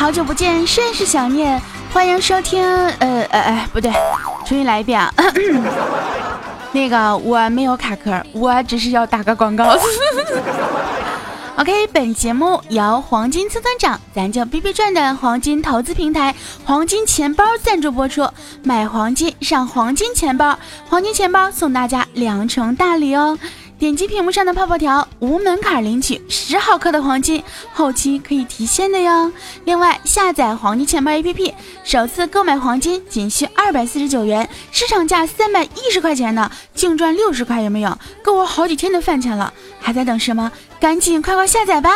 好久不见，甚是想念，欢迎收听。呃呃哎，不对，重新来一遍啊。那个我没有卡壳，我只是要打个广告。OK，本节目由黄金村村长咱就 B B 赚的黄金投资平台黄金钱包赞助播出。买黄金上黄金钱包，黄金钱包送大家两重大礼哦。点击屏幕上的泡泡条，无门槛领取十毫克的黄金，后期可以提现的哟。另外，下载黄金钱包 APP，首次购买黄金仅需二百四十九元，市场价三百一十块钱呢，净赚六十块，有没有？够我好几天的饭钱了，还在等什么？赶紧快快下载吧！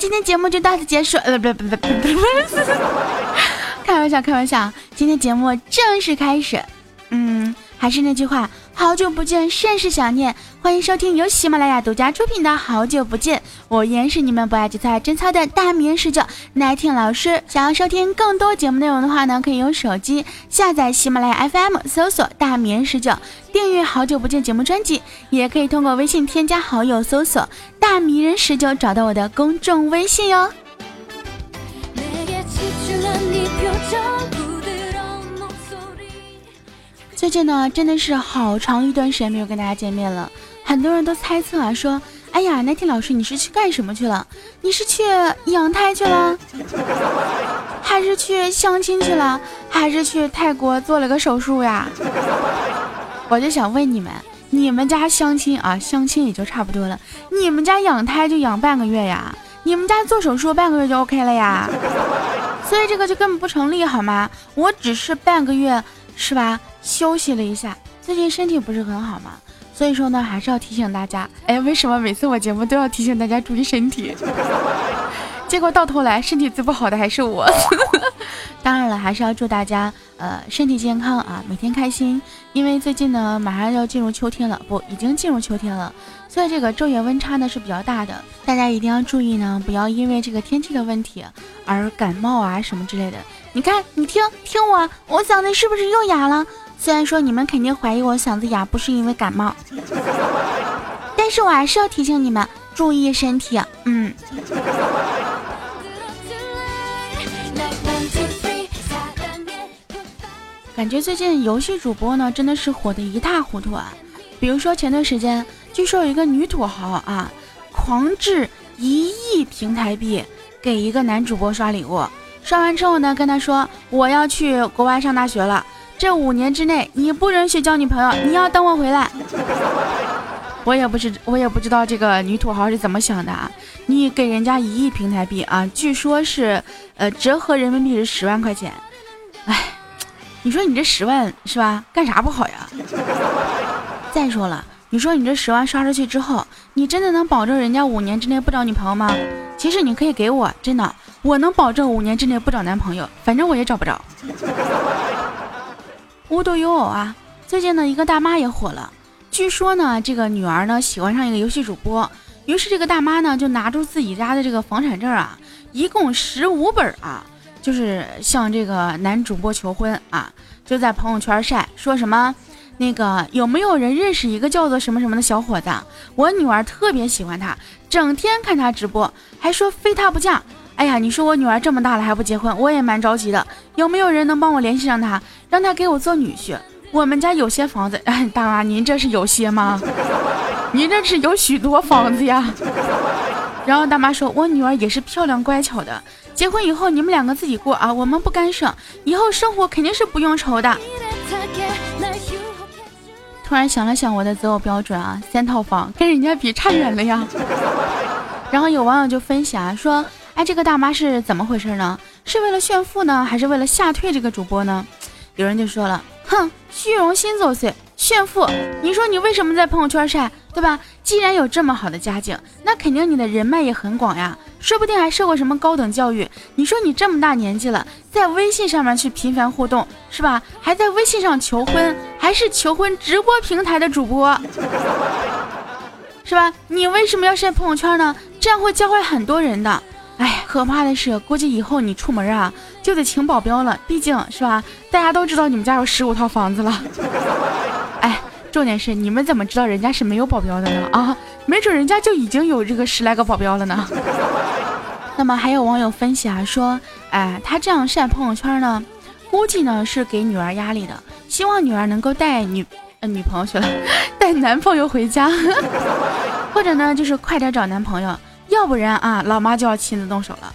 今天节目就到此结束。呃，不不不不不。开玩笑，开玩笑！今天节目正式开始。嗯，还是那句话，好久不见，甚是想念。欢迎收听由喜马拉雅独家出品的《好久不见》，我依然是你们不爱节操真操的大名十九奶听老师。想要收听更多节目内容的话呢，可以用手机下载喜马拉雅 FM，搜索“大名十九”，订阅《好久不见》节目专辑。也可以通过微信添加好友，搜索“大迷人十九”，找到我的公众微信哟。最近呢，真的是好长一段时间没有跟大家见面了。很多人都猜测啊，说：“哎呀，那天老师你是去干什么去了？你是去养胎去了，还是去相亲去了，还是去泰国做了个手术呀？”我就想问你们，你们家相亲啊，相亲也就差不多了，你们家养胎就养半个月呀？你们家做手术半个月就 OK 了呀？所以这个就根本不成立好吗？我只是半个月，是吧？休息了一下，最近身体不是很好嘛，所以说呢，还是要提醒大家。哎，为什么每次我节目都要提醒大家注意身体？结果到头来身体最不好的还是我。当然了，还是要祝大家呃身体健康啊，每天开心。因为最近呢，马上要进入秋天了，不，已经进入秋天了，所以这个昼夜温差呢是比较大的，大家一定要注意呢，不要因为这个天气的问题而感冒啊什么之类的。你看，你听听我，我嗓子是不是又哑了？虽然说你们肯定怀疑我嗓子哑不是因为感冒，但是我还是要提醒你们注意身体。嗯，感觉最近游戏主播呢真的是火的一塌糊涂啊。比如说前段时间，据说有一个女土豪啊，狂掷一亿平台币给一个男主播刷礼物，刷完之后呢，跟他说我要去国外上大学了。这五年之内，你不允许交女朋友，你要等我回来。我也不是，我也不知道这个女土豪是怎么想的啊！你给人家一亿平台币啊，据说是，呃，折合人民币是十万块钱。哎，你说你这十万是吧？干啥不好呀？再说了，你说你这十万刷出去之后，你真的能保证人家五年之内不找女朋友吗？其实你可以给我，真的，我能保证五年之内不找男朋友，反正我也找不着。无独有偶啊，最近呢，一个大妈也火了。据说呢，这个女儿呢喜欢上一个游戏主播，于是这个大妈呢就拿出自己家的这个房产证啊，一共十五本啊，就是向这个男主播求婚啊，就在朋友圈晒，说什么那个有没有人认识一个叫做什么什么的小伙子？我女儿特别喜欢他，整天看他直播，还说非他不嫁。哎呀，你说我女儿这么大了还不结婚，我也蛮着急的。有没有人能帮我联系上他，让他给我做女婿？我们家有些房子，大妈，您这是有些吗？您这是有许多房子呀。然后大妈说，我女儿也是漂亮乖巧的，结婚以后你们两个自己过啊，我们不干涉，以后生活肯定是不用愁的。突然想了想我的择偶标准啊，三套房跟人家比差远了呀。然后有网友就分析啊说。哎，这个大妈是怎么回事呢？是为了炫富呢，还是为了吓退这个主播呢？有人就说了，哼，虚荣心作祟，炫富。你说你为什么在朋友圈晒，对吧？既然有这么好的家境，那肯定你的人脉也很广呀，说不定还受过什么高等教育。你说你这么大年纪了，在微信上面去频繁互动，是吧？还在微信上求婚，还是求婚直播平台的主播，是吧？你为什么要晒朋友圈呢？这样会教坏很多人的。哎，可怕的是，估计以后你出门啊就得请保镖了，毕竟是吧？大家都知道你们家有十五套房子了。哎，重点是你们怎么知道人家是没有保镖的呢？啊，没准人家就已经有这个十来个保镖了呢。那么还有网友分析啊，说，哎，他这样晒朋友圈呢，估计呢是给女儿压力的，希望女儿能够带女呃女朋友去了，带男朋友回家，或者呢就是快点找男朋友，要不然啊老妈就要亲自动手了。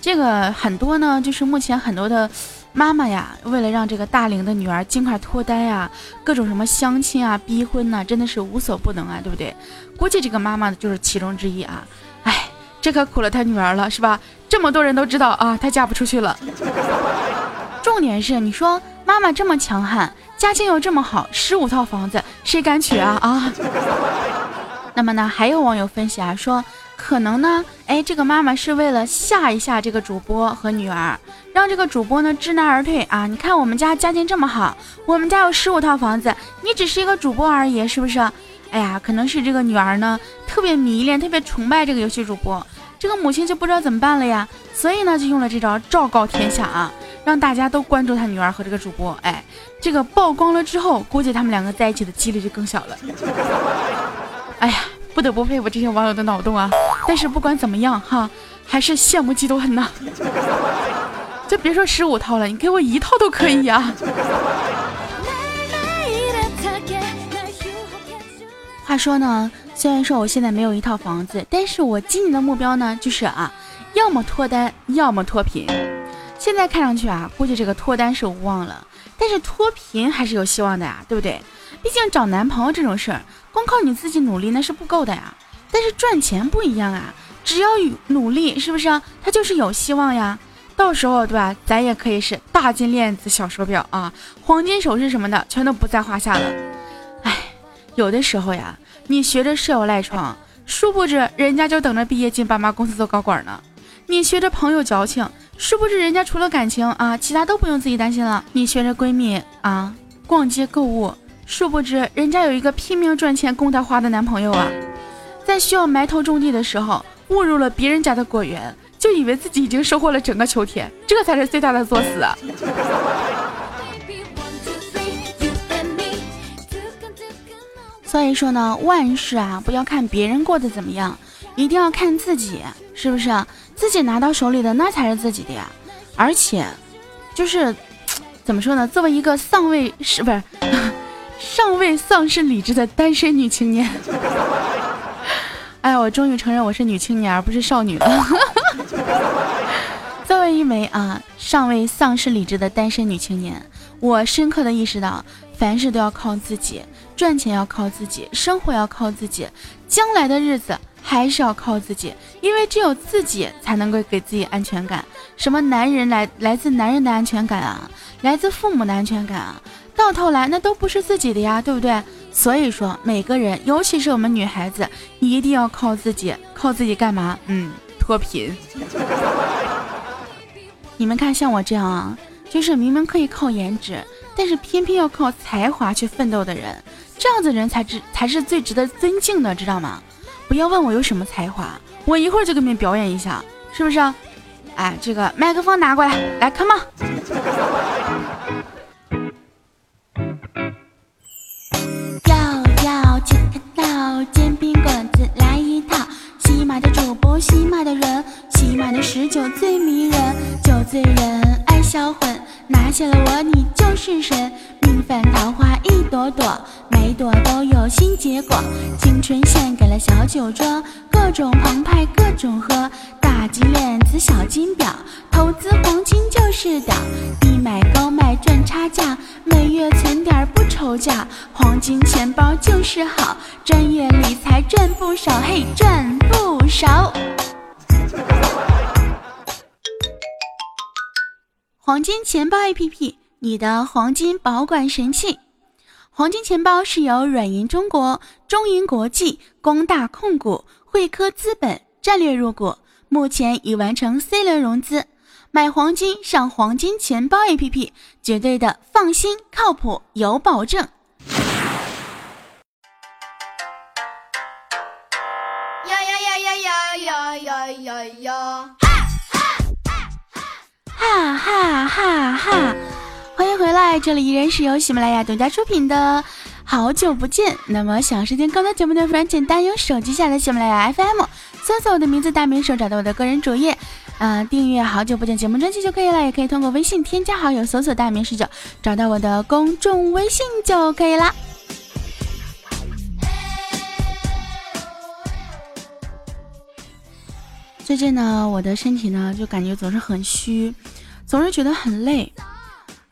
这个很多呢，就是目前很多的。妈妈呀，为了让这个大龄的女儿尽快脱单呀，各种什么相亲啊、逼婚呐，真的是无所不能啊，对不对？估计这个妈妈就是其中之一啊。哎，这可苦了她女儿了，是吧？这么多人都知道啊，她嫁不出去了。重点是，你说妈妈这么强悍，家境又这么好，十五套房子，谁敢娶啊啊？那么呢，还有网友分析啊，说。可能呢，哎，这个妈妈是为了吓一吓这个主播和女儿，让这个主播呢知难而退啊！你看我们家家境这么好，我们家有十五套房子，你只是一个主播而已，是不是？哎呀，可能是这个女儿呢特别迷恋、特别崇拜这个游戏主播，这个母亲就不知道怎么办了呀，所以呢就用了这招昭告天下啊，让大家都关注他女儿和这个主播。哎，这个曝光了之后，估计他们两个在一起的几率就更小了。哎呀。不得不佩服这些网友的脑洞啊！但是不管怎么样哈，还是羡慕嫉妒恨呐。就别说十五套了，你给我一套都可以啊。话说呢，虽然说我现在没有一套房子，但是我今年的目标呢，就是啊，要么脱单，要么脱贫。现在看上去啊，估计这个脱单是无望了，但是脱贫还是有希望的呀，对不对？毕竟找男朋友这种事儿。光靠你自己努力那是不够的呀，但是赚钱不一样啊，只要努力，是不是啊？他就是有希望呀。到时候对吧，咱也可以是大金链子、小手表啊，黄金首饰什么的，全都不在话下了。哎，有的时候呀，你学着舍友赖床，殊不知人家就等着毕业进爸妈公司做高管呢。你学着朋友矫情，殊不知人家除了感情啊，其他都不用自己担心了。你学着闺蜜啊，逛街购物。殊不知，人家有一个拼命赚钱供她花的男朋友啊，在需要埋头种地的时候，误入了别人家的果园，就以为自己已经收获了整个秋天，这才是最大的作死啊！所以说呢，万事啊，不要看别人过得怎么样，一定要看自己，是不是啊？自己拿到手里的那才是自己的呀！而且，就是 怎么说呢？作为一个丧位是不是？尚未丧失理智的单身女青年，哎，我终于承认我是女青年而不是少女了。作为一枚啊尚未丧失理智的单身女青年，我深刻的意识到，凡事都要靠自己，赚钱要靠自己，生活要靠自己，将来的日子还是要靠自己，因为只有自己才能够给自己安全感。什么男人来来自男人的安全感啊，来自父母的安全感啊。到头来那都不是自己的呀，对不对？所以说每个人，尤其是我们女孩子，一定要靠自己，靠自己干嘛？嗯，脱贫。你们看，像我这样啊，就是明明可以靠颜值，但是偏偏要靠才华去奋斗的人，这样子人才值才是最值得尊敬的，知道吗？不要问我有什么才华，我一会儿就给你们表演一下，是不是？哎，这个麦克风拿过来，来，come on。煎饼果子来一套，喜马的主播，喜马的人，喜马的十九最迷人，酒醉人爱销魂，拿下了我你就是神，命犯桃花一朵朵，每朵都有新结果，青春献给了小酒桌，各种澎湃各种喝，大金链子小金表，投资黄金就是屌，低买高卖赚差价，每月存点不愁价，黄金钱包就是好，专业理财赚不少，嘿赚不少。黄金钱包 APP，你的黄金保管神器。黄金钱包是由软银中国、中银国际、光大控股、汇科资本战略入股，目前已完成 C 轮融资。买黄金上黄金钱包 APP，绝对的放心、靠谱、有保证。呀呀呀呀呀呀呀呀！哈哈哈哈哈哈！欢迎回来，这里依然是由喜马拉雅独家出品的好久不见。那么想收听更多节目的，非常简单，用手机下载喜马拉雅 FM，搜索我的名字大明手，找到我的个人主页，嗯，订阅好久不见节目专辑就可以了。也可以通过微信添加好友，搜索大明十九，找到我的公众微信就可以了。最近呢，我的身体呢就感觉总是很虚，总是觉得很累。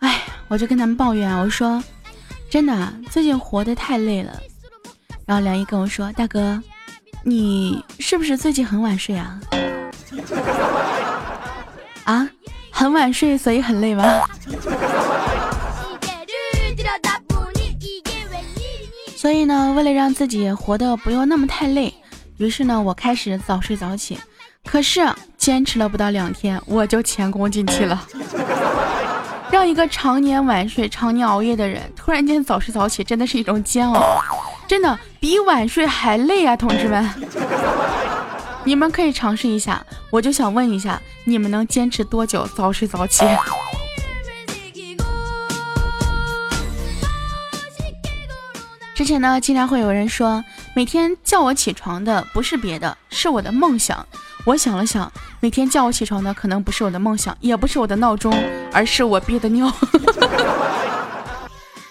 哎，我就跟他们抱怨，我说真的，最近活得太累了。然后梁一跟我说：“大哥，你是不是最近很晚睡啊？” 啊，很晚睡，所以很累吗？所以呢，为了让自己活得不用那么太累，于是呢，我开始早睡早起。可是坚持了不到两天，我就前功尽弃了。让一个常年晚睡、常年熬夜的人突然间早睡早起，真的是一种煎熬，真的比晚睡还累啊，同志们！你们可以尝试一下。我就想问一下，你们能坚持多久早睡早起？之前呢，经常会有人说，每天叫我起床的不是别的，是我的梦想。我想了想，每天叫我起床的可能不是我的梦想，也不是我的闹钟，而是我憋的尿。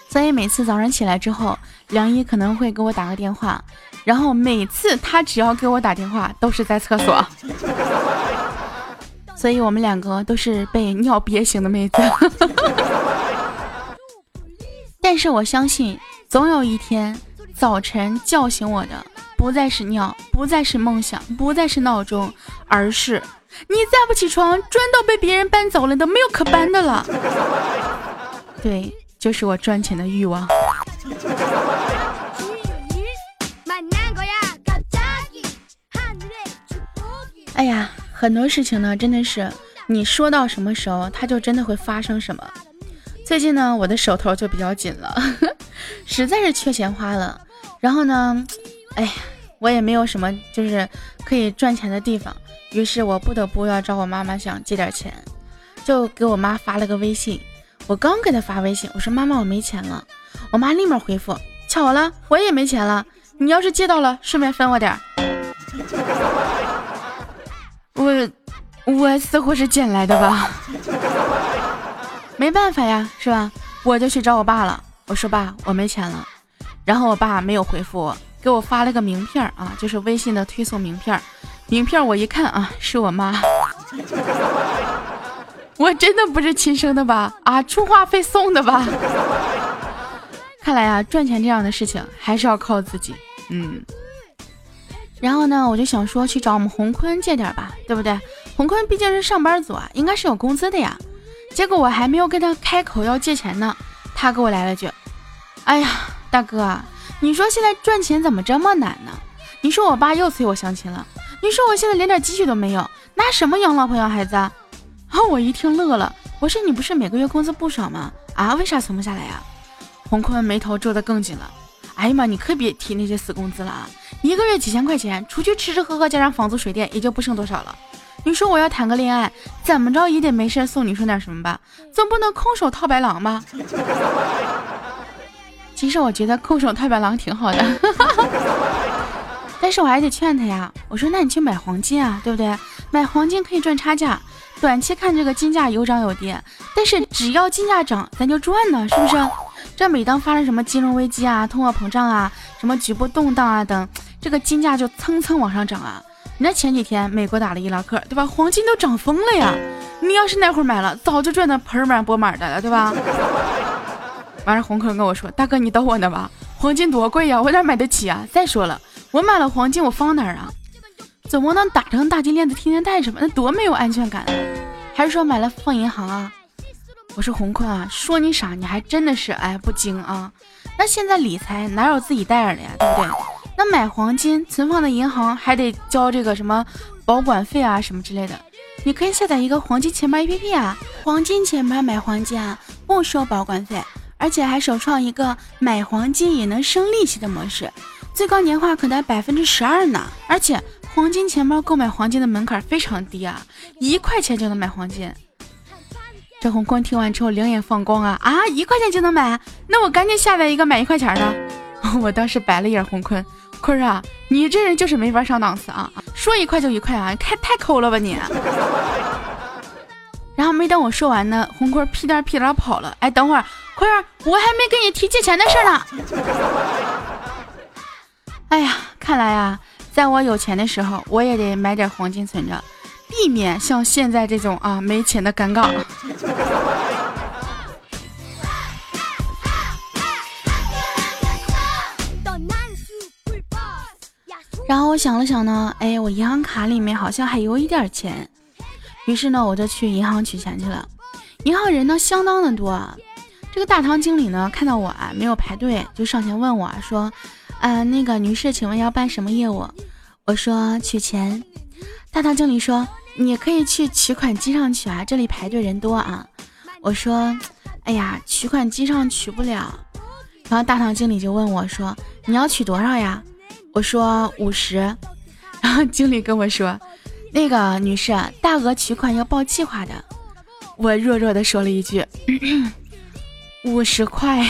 所以每次早上起来之后，梁一可能会给我打个电话，然后每次他只要给我打电话，都是在厕所。所以我们两个都是被尿憋醒的妹子。但是我相信，总有一天，早晨叫醒我的。不再是尿，不再是梦想，不再是闹钟，而是你再不起床，砖都被别人搬走了，都没有可搬的了。对，就是我赚钱的欲望。哎呀，很多事情呢，真的是你说到什么时候，它就真的会发生什么。最近呢，我的手头就比较紧了，实在是缺钱花了。然后呢，哎呀。我也没有什么就是可以赚钱的地方，于是我不得不要找我妈妈想借点钱，就给我妈发了个微信。我刚给她发微信，我说妈妈我没钱了，我妈立马回复：巧了，我也没钱了。你要是借到了，顺便分我点。我我似乎是捡来的吧？没办法呀，是吧？我就去找我爸了。我说爸，我没钱了。然后我爸没有回复我。给我发了个名片啊，就是微信的推送名片名片我一看啊，是我妈。我真的不是亲生的吧？啊，充话费送的吧？看来啊，赚钱这样的事情还是要靠自己。嗯。然后呢，我就想说去找我们洪坤借点吧，对不对？洪坤毕竟是上班族啊，应该是有工资的呀。结果我还没有跟他开口要借钱呢，他给我来了句：“哎呀，大哥。”你说现在赚钱怎么这么难呢？你说我爸又催我相亲了，你说我现在连点积蓄都没有，拿什么养老婆养孩子啊？我一听乐了，我说你不是每个月工资不少吗？啊，为啥存不下来呀？洪坤眉头皱得更紧了。哎呀妈，你可别提那些死工资了啊！一个月几千块钱，除去吃吃喝喝加上房租水电也就不剩多少了。你说我要谈个恋爱，怎么着也得没事送女生点什么吧？总不能空手套白狼吧？其实我觉得空手套白狼挺好的，但是我还得劝他呀。我说，那你去买黄金啊，对不对？买黄金可以赚差价，短期看这个金价有涨有跌，但是只要金价涨，咱就赚呢，是不是？这每当发生什么金融危机啊、通货膨胀啊、什么局部动荡啊等，这个金价就蹭蹭往上涨啊。你看前几天美国打了伊拉克，对吧？黄金都涨疯了呀！你要是那会儿买了，早就赚得盆满钵满的了，对吧？完了，红坤跟我说：“大哥，你等我呢吧，黄金多贵呀，我哪买得起啊？再说了，我买了黄金，我放哪儿啊？怎么能打成大金链子天天戴着吗？那多没有安全感啊！还是说买了放银行啊？”我说：“红坤啊，说你傻，你还真的是哎不精啊！那现在理财哪有自己戴着的呀，对不对？那买黄金存放在银行还得交这个什么保管费啊什么之类的。你可以下载一个黄金钱包 APP 啊，黄金钱包买黄金啊，不收保管费。”而且还首创一个买黄金也能生利息的模式，最高年化可达百分之十二呢！而且黄金钱包购买黄金的门槛非常低啊，一块钱就能买黄金，这红坤听完之后两眼放光啊啊！一块钱就能买？那我赶紧下载一个买一块钱的。我当时白了眼红坤，坤啊，你这人就是没法上档次啊！说一块就一块啊，太太抠了吧你！然后没等我说完呢，红坤屁颠屁颠跑了。哎，等会儿，坤儿，我还没跟你提借钱的事呢。哎呀，看来啊，在我有钱的时候，我也得买点黄金存着，避免像现在这种啊没钱的尴尬。然后我想了想呢，哎，我银行卡里面好像还有一点钱，于是呢，我就去银行取钱去了。银行人呢相当的多啊，这个大堂经理呢看到我啊没有排队，就上前问我说：“呃，那个女士，请问要办什么业务？”我说：“取钱。”大堂经理说：“你可以去取款机上取啊，这里排队人多啊。”我说：“哎呀，取款机上取不了。”然后大堂经理就问我说：“你要取多少呀？”我说五十，然后经理跟我说：“那个女士，大额取款要报计划的。”我弱弱的说了一句：“ 五十块。”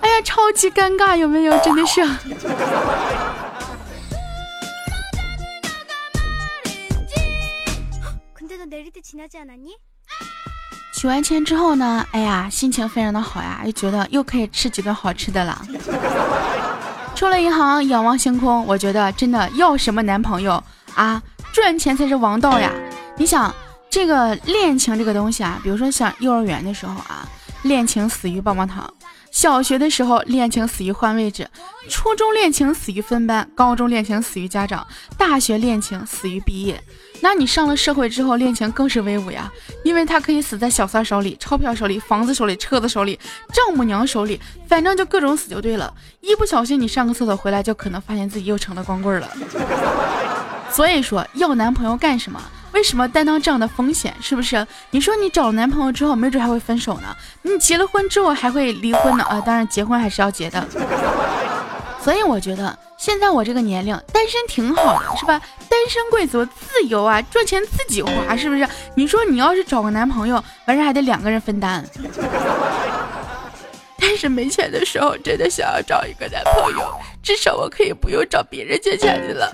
哎呀，超级尴尬，有没有？真的是。取完钱之后呢，哎呀，心情非常的好呀，又觉得又可以吃几顿好吃的了。出了银行，仰望星空，我觉得真的要什么男朋友啊，赚钱才是王道呀。你想，这个恋情这个东西啊，比如说像幼儿园的时候啊，恋情死于棒棒糖；小学的时候，恋情死于换位置；初中恋情死于分班；高中恋情死于家长；大学恋情死于毕业。那你上了社会之后，恋情更是威武呀，因为他可以死在小三手里、钞票手里、房子手里、车子手里、丈母娘手里，反正就各种死就对了。一不小心你上个厕所回来，就可能发现自己又成了光棍了。所以说要男朋友干什么？为什么担当这样的风险？是不是？你说你找了男朋友之后，没准还会分手呢？你结了婚之后还会离婚呢？啊，当然结婚还是要结的。所以我觉得现在我这个年龄单身挺好的，是吧？单身贵族自由啊，赚钱自己花，是不是？你说你要是找个男朋友，完事还得两个人分担。但是没钱的时候，真的想要找一个男朋友，至少我可以不用找别人借钱去了。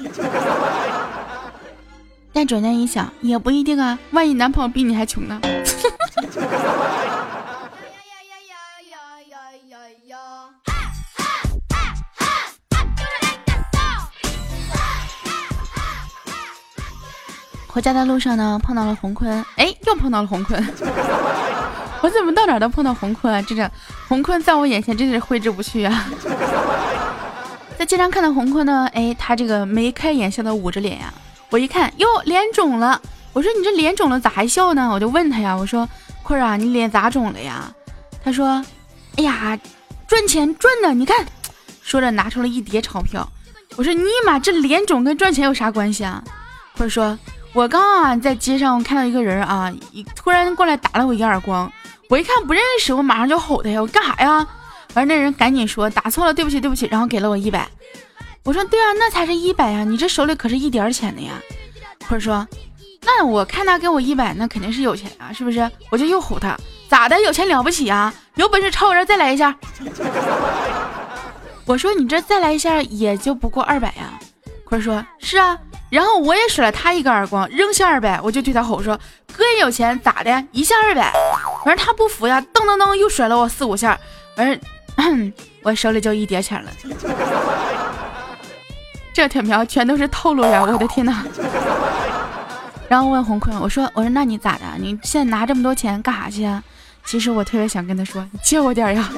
但转念一想，也不一定啊，万一男朋友比你还穷呢？回家的路上呢，碰到了洪坤，哎，又碰到了洪坤。我怎么到哪儿都碰到洪坤啊？这个洪坤在我眼前真的是挥之不去啊！在街上看到洪坤呢，哎，他这个眉开眼笑的捂着脸呀。我一看，哟，脸肿了。我说你这脸肿了咋还笑呢？我就问他呀，我说坤儿啊，你脸咋肿了呀？他说，哎呀，赚钱赚的，你看。说着拿出了一叠钞票。我说尼玛，这脸肿跟赚钱有啥关系啊？坤说。我刚啊在街上看到一个人啊，一突然过来打了我一耳光，我一看不认识，我马上就吼他呀，我干啥呀？完那人赶紧说打错了，对不起对不起，然后给了我一百。我说对啊，那才是一百呀，你这手里可是一点钱的呀。或者说，那我看他给我一百，那肯定是有钱啊，是不是？我就又吼他，咋的？有钱了不起啊？有本事超我这再来一下。我说你这再来一下也就不过二百呀。或者说是啊。然后我也甩了他一个耳光，扔下二百，我就对他吼说：“哥也有钱，咋的？一下二百。”完事他不服呀，噔噔噔又甩了我四五下，完事我手里就一叠钱了。这条苗全都是套路呀！我的天哪！然后问洪坤，我说：“我说那你咋的？你现在拿这么多钱干啥去啊？”其实我特别想跟他说：“你借我点呀。”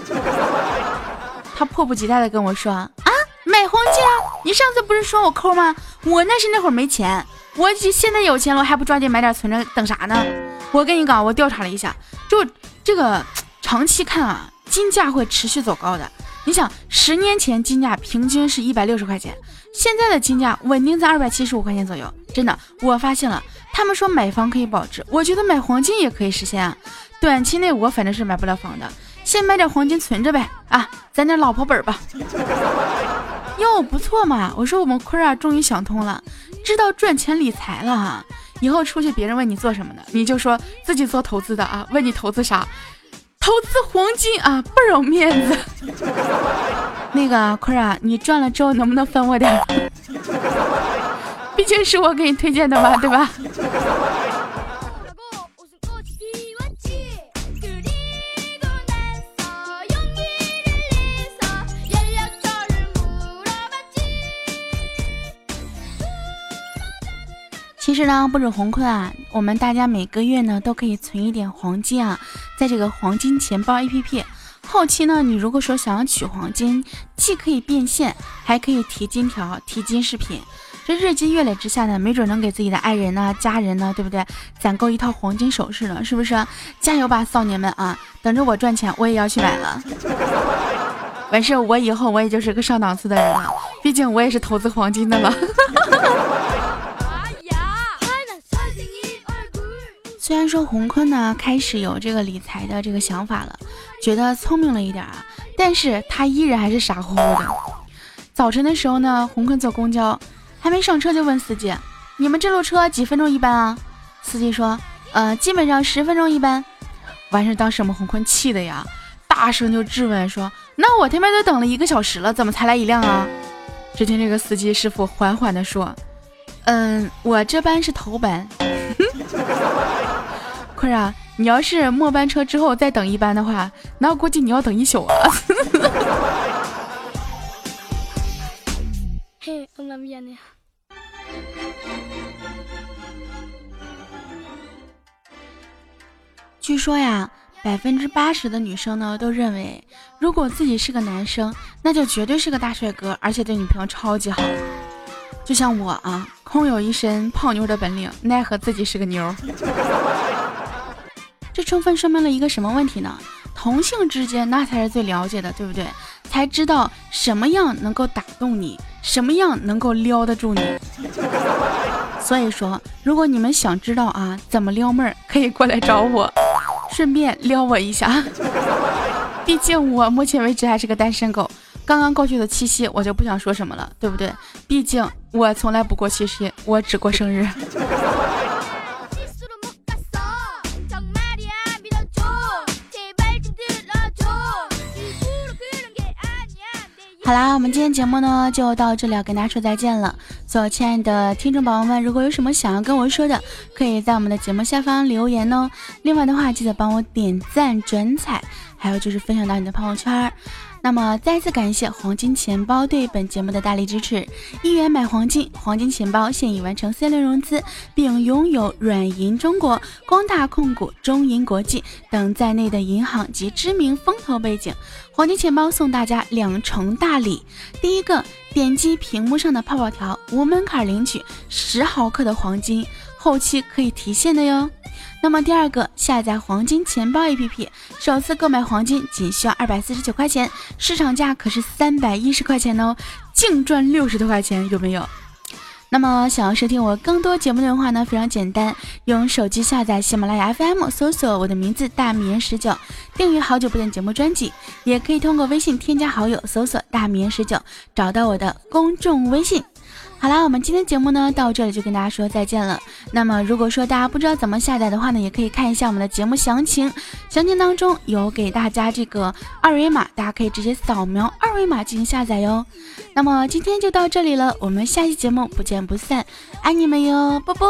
他迫不及待的跟我说：“啊。”买黄金啊！你上次不是说我抠吗？我那是那会儿没钱，我现在有钱了，我还不抓紧买点存着，等啥呢？我跟你讲，我调查了一下，就这个长期看啊，金价会持续走高的。你想，十年前金价平均是一百六十块钱，现在的金价稳定在二百七十五块钱左右。真的，我发现了，他们说买房可以保值，我觉得买黄金也可以实现啊。短期内我反正是买不了房的，先买点黄金存着呗，啊，攒点老婆本吧。哟，不错嘛！我说我们坤儿啊，终于想通了，知道赚钱理财了哈。以后出去别人问你做什么的，你就说自己做投资的啊。问你投资啥？投资黄金啊，倍儿有面子。那个坤儿啊，你赚了之后能不能分我点？毕竟是我给你推荐的嘛，对吧？其实呢，不止红坤啊，我们大家每个月呢都可以存一点黄金啊，在这个黄金钱包 APP。后期呢，你如果说想要取黄金，既可以变现，还可以提金条、提金饰品。这日积月累之下呢，没准能给自己的爱人呢、家人呢，对不对？攒够一套黄金首饰呢，是不是？加油吧，少年们啊！等着我赚钱，我也要去买了。完事，我以后我也就是个上档次的人了，毕竟我也是投资黄金的了。虽然说洪坤呢开始有这个理财的这个想法了，觉得聪明了一点啊，但是他依然还是傻乎乎的。早晨的时候呢，洪坤坐公交，还没上车就问司机：“你们这路车几分钟一班啊？”司机说：“呃，基本上十分钟一班。”完事，当时我们洪坤气的呀，大声就质问说：“那我他妈都等了一个小时了，怎么才来一辆啊？”只听这个司机师傅缓缓的说：“嗯，我这班是头班。”坤儿啊，你要是末班车之后再等一班的话，那我估计你要等一宿啊。据说呀，百分之八十的女生呢都认为，如果自己是个男生，那就绝对是个大帅哥，而且对女朋友超级好。就像我啊，空有一身泡妞的本领，奈何自己是个妞。这充分说明了一个什么问题呢？同性之间那才是最了解的，对不对？才知道什么样能够打动你，什么样能够撩得住你。所以说，如果你们想知道啊怎么撩妹儿，可以过来找我，顺便撩我一下。毕竟我目前为止还是个单身狗。刚刚过去的七夕，我就不想说什么了，对不对？毕竟我从来不过七夕，我只过生日。好啦，我们今天节目呢就到这里，要跟大家说再见了。所有亲爱的听众宝宝们，如果有什么想要跟我说的，可以在我们的节目下方留言哦。另外的话，记得帮我点赞、转采，还有就是分享到你的朋友圈儿。那么再次感谢黄金钱包对本节目的大力支持，一元买黄金，黄金钱包现已完成三轮融资，并拥有软银中国、光大控股、中银国际等在内的银行及知名风投背景。黄金钱包送大家两重大礼，第一个，点击屏幕上的泡泡条，无门槛领取十毫克的黄金，后期可以提现的哟。那么第二个，下载黄金钱包 APP，首次购买黄金仅需要二百四十九块钱，市场价可是三百一十块钱哦，净赚六十多块钱，有没有？那么想要收听我更多节目的话呢，非常简单，用手机下载喜马拉雅 FM，搜索我的名字大棉十九，订阅好久不见节目专辑，也可以通过微信添加好友，搜索大棉十九，找到我的公众微信。好啦，我们今天节目呢到这里就跟大家说再见了。那么如果说大家不知道怎么下载的话呢，也可以看一下我们的节目详情，详情当中有给大家这个二维码，大家可以直接扫描二维码进行下载哟。那么今天就到这里了，我们下期节目不见不散，爱你们哟，波波。